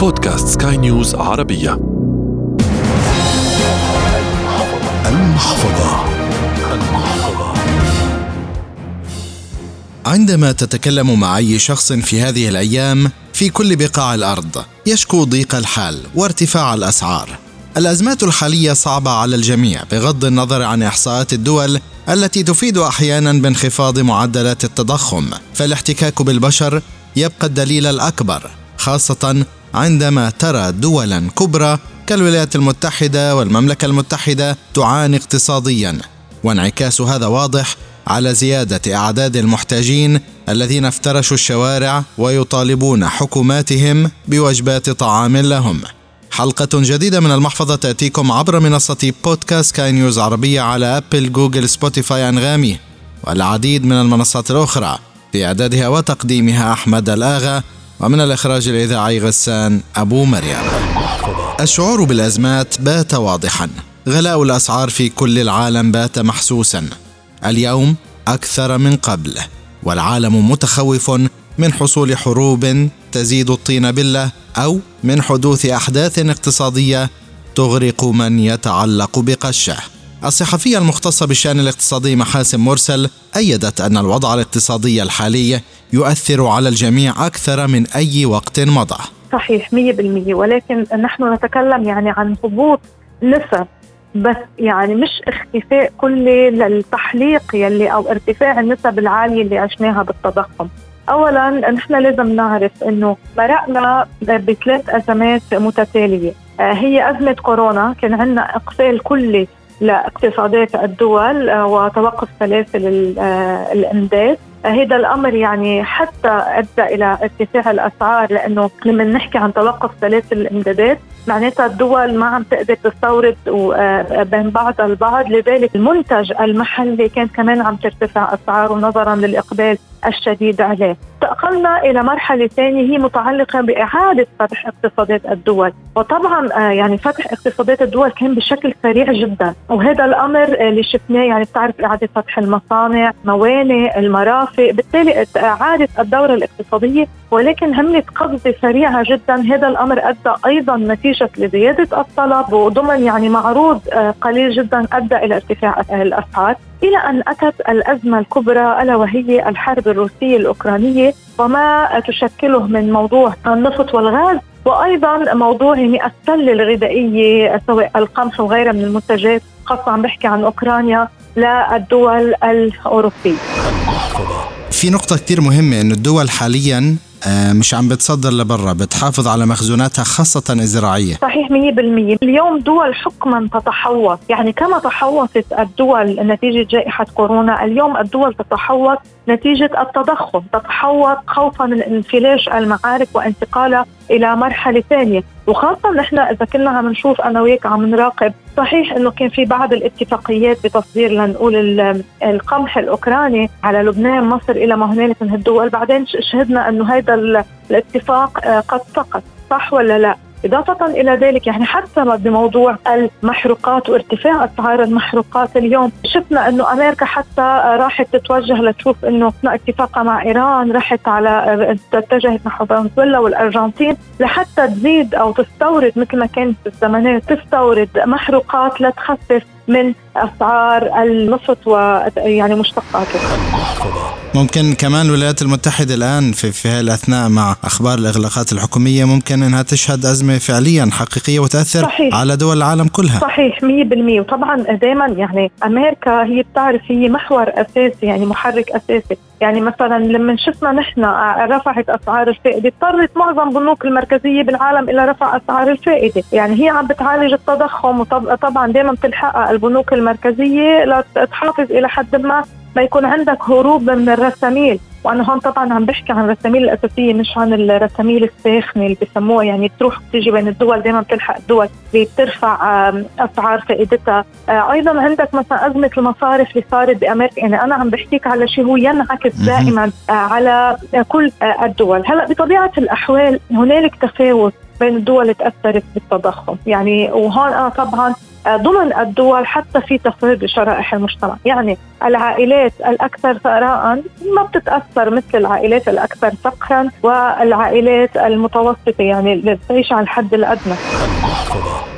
بودكاست سكاي نيوز عربية. المحفظة. المحفظة. عندما تتكلم مع أي شخص في هذه الأيام في كل بقاع الأرض يشكو ضيق الحال وارتفاع الأسعار. الأزمات الحالية صعبة على الجميع بغض النظر عن إحصاءات الدول التي تفيد أحيانا بانخفاض معدلات التضخم. فالاحتكاك بالبشر يبقى الدليل الأكبر خاصة عندما ترى دولا كبرى كالولايات المتحدة والمملكة المتحدة تعاني اقتصاديا. وانعكاس هذا واضح على زيادة أعداد المحتاجين الذين افترشوا الشوارع ويطالبون حكوماتهم بوجبات طعام لهم. حلقة جديدة من المحفظة تأتيكم عبر منصة بودكاست سكاي نيوز عربية على أبل جوجل سبوتيفاي أنغامي. والعديد من المنصات الأخرى في إعدادها وتقديمها أحمد الآغا. ومن الإخراج الإذاعي غسان أبو مريم. الشعور بالأزمات بات واضحا. غلاء الأسعار في كل العالم بات محسوسا. اليوم أكثر من قبل والعالم متخوف من حصول حروب تزيد الطين بله أو من حدوث أحداث اقتصادية تغرق من يتعلق بقشة. الصحفية المختصة بالشأن الاقتصادي محاسن مرسل أيدت أن الوضع الاقتصادي الحالي يؤثر على الجميع أكثر من أي وقت مضى. صحيح 100% ولكن نحن نتكلم يعني عن هبوط نسب بس يعني مش اختفاء كلي للتحليق يلي أو ارتفاع النسب العالية اللي عشناها بالتضخم. اولا نحن لازم نعرف إنه مرقنا بثلاث أزمات متتالية. آه، هي أزمة كورونا كان عندنا إقفال كلي لاقتصادات الدول آه، وتوقف سلاسل آه، الامداد هذا الأمر يعني حتى أدى إلى ارتفاع الأسعار لأنه لما نحكي عن توقف سلاسل الامدادات معناتها الدول ما عم تقدر تستورد بين بعضها البعض لذلك المنتج المحلي كان كمان عم ترتفع أسعاره نظرا للإقبال الشديد عليه. انتقلنا إلى مرحلة ثانية هي متعلقة بإعادة فتح اقتصادات الدول. وطبعا آه، يعني فتح اقتصادات الدول كان بشكل سريع جدا. وهذا الأمر اللي شفناه يعني بتعرف إعادة فتح المصانع موانئ المرافق بالتالي إعادة الدورة الاقتصادية. ولكن عملت قفزه سريعة جدا هذا الأمر أدى أيضا نتيجة لزياده الطلب وضمن يعني معروض آه، قليل جدا أدى إلى ارتفاع الأسعار إلى أن أتت الأزمة الكبرى ألا وهي الحرب الروسية الأوكرانية وما تشكله من موضوع النفط والغاز وأيضا موضوع يعني السله الغذائية سواء القمح وغيرها من المنتجات خاصة عم بحكي عن أوكرانيا للدول الأوروبية. في نقطة كثير مهمة إنه الدول حاليا مش عم بتصدر لبرا بتحافظ على مخزوناتها خاصة الزراعية صحيح 100% اليوم دول حكما تتحوط. يعني كما تحوطت الدول نتيجة جائحة كورونا اليوم الدول تتحوط نتيجة التضخم. تتحوط خوفا من انفلاش المعارك وانتقالها إلى مرحلة ثانية. وخاصة نحن إذا كنا عم نشوف أنا وياك عم نراقب صحيح إنه كان في بعض الاتفاقيات بتصدير لنقول القمح الأوكراني على لبنان مصر إلى ما هنالك من الدول. بعدين شهدنا إنه هذا الاتفاق آه، قد سقط. صح ولا لا؟ إضافة إلى ذلك يعني حتى بموضوع المحروقات وارتفاع أسعار المحروقات اليوم شفنا أنه أمريكا حتى راحت تتوجه لتشوف أنه اتفاقها مع إيران راحت على اتجهت نحو فنزويلا والأرجنتين لحتى تزيد أو تستورد مثل ما كانت في الزمانات تستورد محروقات لتخفف من أسعار النفط ويعني مشتقاته. ممكن كمان الولايات المتحدة الآن في في هالاثناء مع أخبار الإغلاقات الحكومية ممكن إنها تشهد أزمة فعليا حقيقية وتأثر صحيح. على دول العالم كلها. صحيح 100% وطبعا دائما يعني أمريكا هي بتعرف هي محور أساسي يعني محرك أساسي يعني مثلا لما شفنا نحن رفعت أسعار الفائدة اضطرت معظم البنوك المركزية بالعالم إلى رفع أسعار الفائدة يعني هي عم بتعالج التضخم وطبعا دائما بتلحقها البنوك المركزية لتحافظ إلى حد ما ما يكون عندك هروب من الرساميل وأنا هون طبعا عم بحكي عن الرساميل الأساسية مش عن الرساميل الساخنة اللي بسموها يعني تروح تيجي بين الدول دائما بتلحق الدول اللي بترفع أسعار فائدتها. آه، أيضا عندك مثلا أزمة المصارف اللي صارت بأمريكا يعني أنا عم بحكيك على شيء هو ينعكس دائما آه، على كل آه، الدول. هلأ بطبيعة الأحوال هنالك تفاوت بين الدول اللي تأثرت بالتضخم يعني وهون أنا طبعا ضمن الدول حتى في تفريغ لشرائح المجتمع. يعني العائلات الأكثر ثراء ما بتتأثر مثل العائلات الأكثر فقرا والعائلات المتوسطة يعني اللي بتعيش على الحد الأدنى.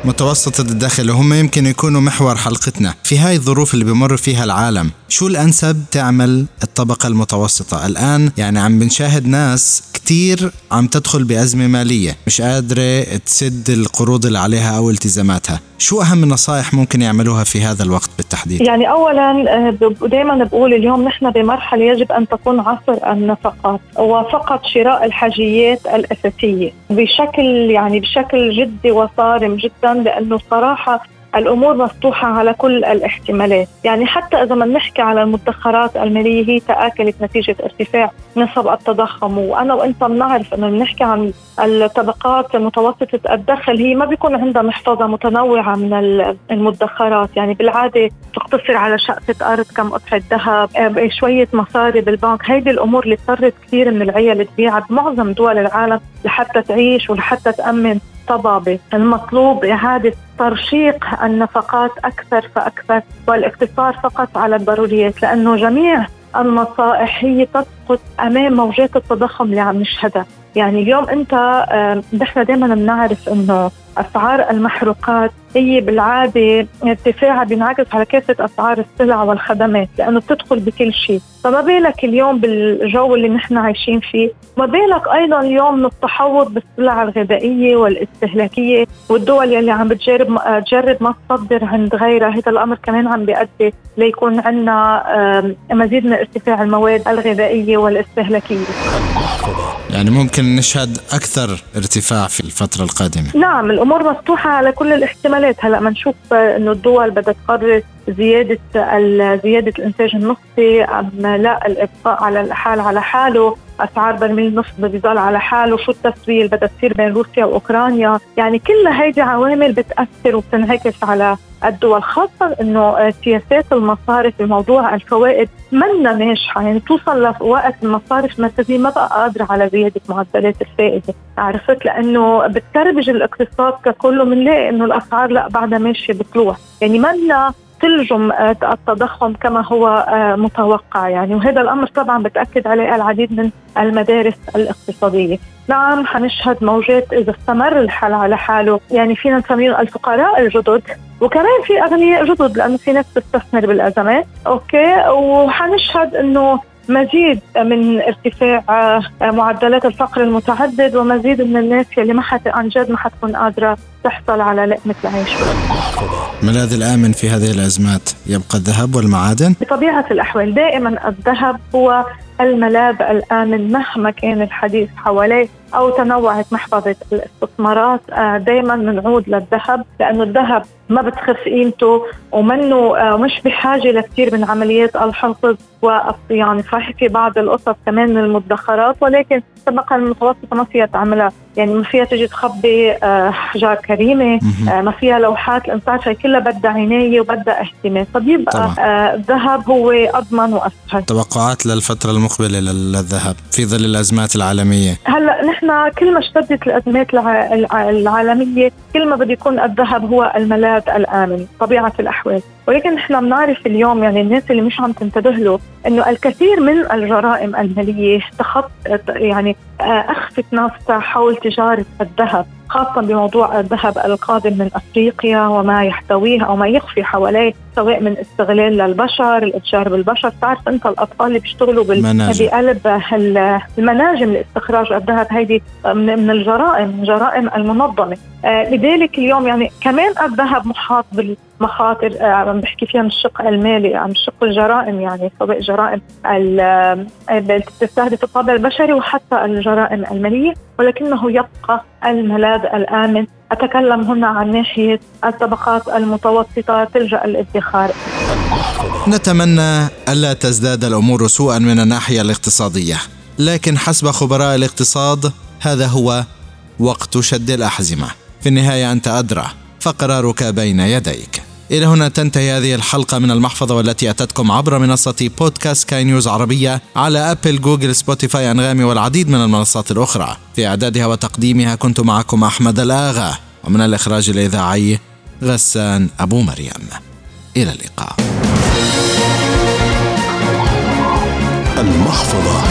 متوسطة الدخل هم يمكن يكونوا محور حلقتنا في هاي الظروف اللي بمر فيها العالم. شو الأنسب تعمل؟ الطبقة المتوسطة. الآن يعني عم بنشاهد ناس كتير عم تدخل بأزمة مالية مش قادرة تسد القروض اللي عليها أو التزاماتها. شو أهم النصائح ممكن يعملوها في هذا الوقت بالتحديد؟ يعني أولا آه، دائما بقول اليوم نحن بمرحلة يجب أن تكون عصر النفقات وفقط شراء الحاجيات الأساسية بشكل يعني بشكل جدي وصارم جدا لأنه صراحة الأمور مفتوحة على كل الاحتمالات، يعني حتى إذا ما نحكي على المدخرات المالية هي تآكلت نتيجة ارتفاع نسب التضخم. وأنا وإنت بنعرف إنه بنحكي عن الطبقات متوسطه الدخل هي ما بيكون عندها محفظة متنوعة من المدخرات، يعني بالعادة تقتصر على شقفة أرض كم قطعة ذهب، آه، شوية مصاري بالبنك، هيدي الأمور اللي اضطرت كثير من العيال تبيعها بمعظم دول العالم لحتى تعيش ولحتى تأمن. طبابة المطلوب إعادة ترشيق النفقات أكثر فأكثر والاقتصار فقط على الضروريات لأنه جميع النصائح هي تسقط أمام موجات التضخم اللي عم نشهدها، يعني اليوم أنت نحن دائما بنعرف إنه أسعار المحروقات هي بالعادة ارتفاعها بينعكس على كافة أسعار السلع والخدمات لأنه بتدخل بكل شيء، فما بالك اليوم بالجو اللي نحن عايشين فيه، ما بالك أيضا اليوم من التحوط بالسلع الغذائية والاستهلاكية والدول يلي عم بتجرب تجرب ما تصدر عند غيرها، هذا الأمر كمان عم بيؤدي ليكون عندنا مزيد من ارتفاع المواد الغذائية والاستهلاكية. يعني ممكن نشهد أكثر ارتفاع في الفترة القادمة. نعم الأمور مفتوحة على كل الاحتمالات، هلا بنشوف إنه الدول بدها تقرر زيادة زيادة الإنتاج النفطي أم لا؟ الإبقاء على الحال على حاله. أسعار برميل النفط بيضل على حاله. شو التسوية اللي بدها تصير بين روسيا وأوكرانيا؟ يعني كل هيدي عوامل بتأثر وبتنعكس على الدول خاصة إنه سياسات المصارف بموضوع الفوائد منا ناجحة. يعني توصل لوقت المصارف المركزية ما بقى قادرة على زيادة معدلات الفائدة عرفت؟ لأنه بتتربج الاقتصاد ككله بنلاقي إنه الأسعار لا بعدها ماشية بطلوع. يعني منا تلجم آه، التضخم كما هو آه، متوقع يعني. وهذا الأمر طبعا بتأكد عليه العديد من المدارس الاقتصادية. نعم حنشهد موجات إذا استمر الحال على حاله. يعني فينا نسميهم الفقراء الجدد وكمان في أغنياء جدد لأنه في ناس بتستثمر بالأزمات. أوكي وحنشهد إنه مزيد من ارتفاع آه، معدلات الفقر المتعدد ومزيد من الناس اللي ما حت عن جد ما حتكون قادرة تحصل على لقمة العيش. الملاذ الآمن في هذه الأزمات يبقى الذهب والمعادن؟ بطبيعة الأحوال دائما الذهب هو الملاذ الآمن مهما كان الحديث حواليه أو تنوعت محفظة الاستثمارات آه، دائما بنعود للذهب لأنه الذهب ما بتخف قيمته ومنه آه، مش بحاجة لكثير من عمليات الحفظ والصيانة. صحيح في بعض القصص كمان من المدخرات ولكن الطبقه المتوسطة ما فيها تعملها. يعني ما فيها تجي تخبي آه، أحجار كريمة ما فيها لوحات الانسان هي كلها بدها عناية وبدها اهتمام. فبيبقى الذهب هو أضمن وأسهل. توقعات للفترة المقبلة للذهب في ظل الأزمات العالمية؟ هلأ نحن نحن كل ما اشتدت الأزمات العالمية كل ما بده يكون الذهب هو الملاذ الآمن طبيعة الأحوال. ولكن نحن بنعرف اليوم يعني الناس اللي مش عم تنتبه له إنه الكثير من الجرائم المالية تخط يعني أخفت نفسها حول تجارة الذهب خاصة بموضوع الذهب القادم من أفريقيا وما يحتويه أو ما يخفي حواليه. سواء من استغلال للبشر الإتجار بالبشر. تعرف أنت الأطفال اللي بيشتغلوا بقلب المناجم لاستخراج الذهب هيدي من الجرائم جرائم المنظمة. آه لذلك اليوم يعني كمان الذهب محاط بالمخاطر. آه عم بحكي فيها من الشق المالي عم الشق الجرائم يعني سواء جرائم تستهدف الطابع البشري وحتى الجرائم المالية ولكنه يبقى الملاذ الآمن أتكلم هنا عن ناحية الطبقات المتوسطة تلجأ الادخار نتمنى ألا تزداد الأمور سوءا من الناحية الاقتصادية لكن حسب خبراء الاقتصاد هذا هو وقت شد الأحزمة. في النهاية أنت أدرى فقرارك بين يديك. إلى هنا تنتهي هذه الحلقة من المحفظة والتي أتتكم عبر منصة بودكاست سكاي نيوز عربية على أبل جوجل سبوتيفاي أنغامي والعديد من المنصات الأخرى. في إعدادها وتقديمها كنت معكم أحمد الآغا ومن الإخراج الإذاعي غسان أبو مريم. إلى اللقاء. المحفظة.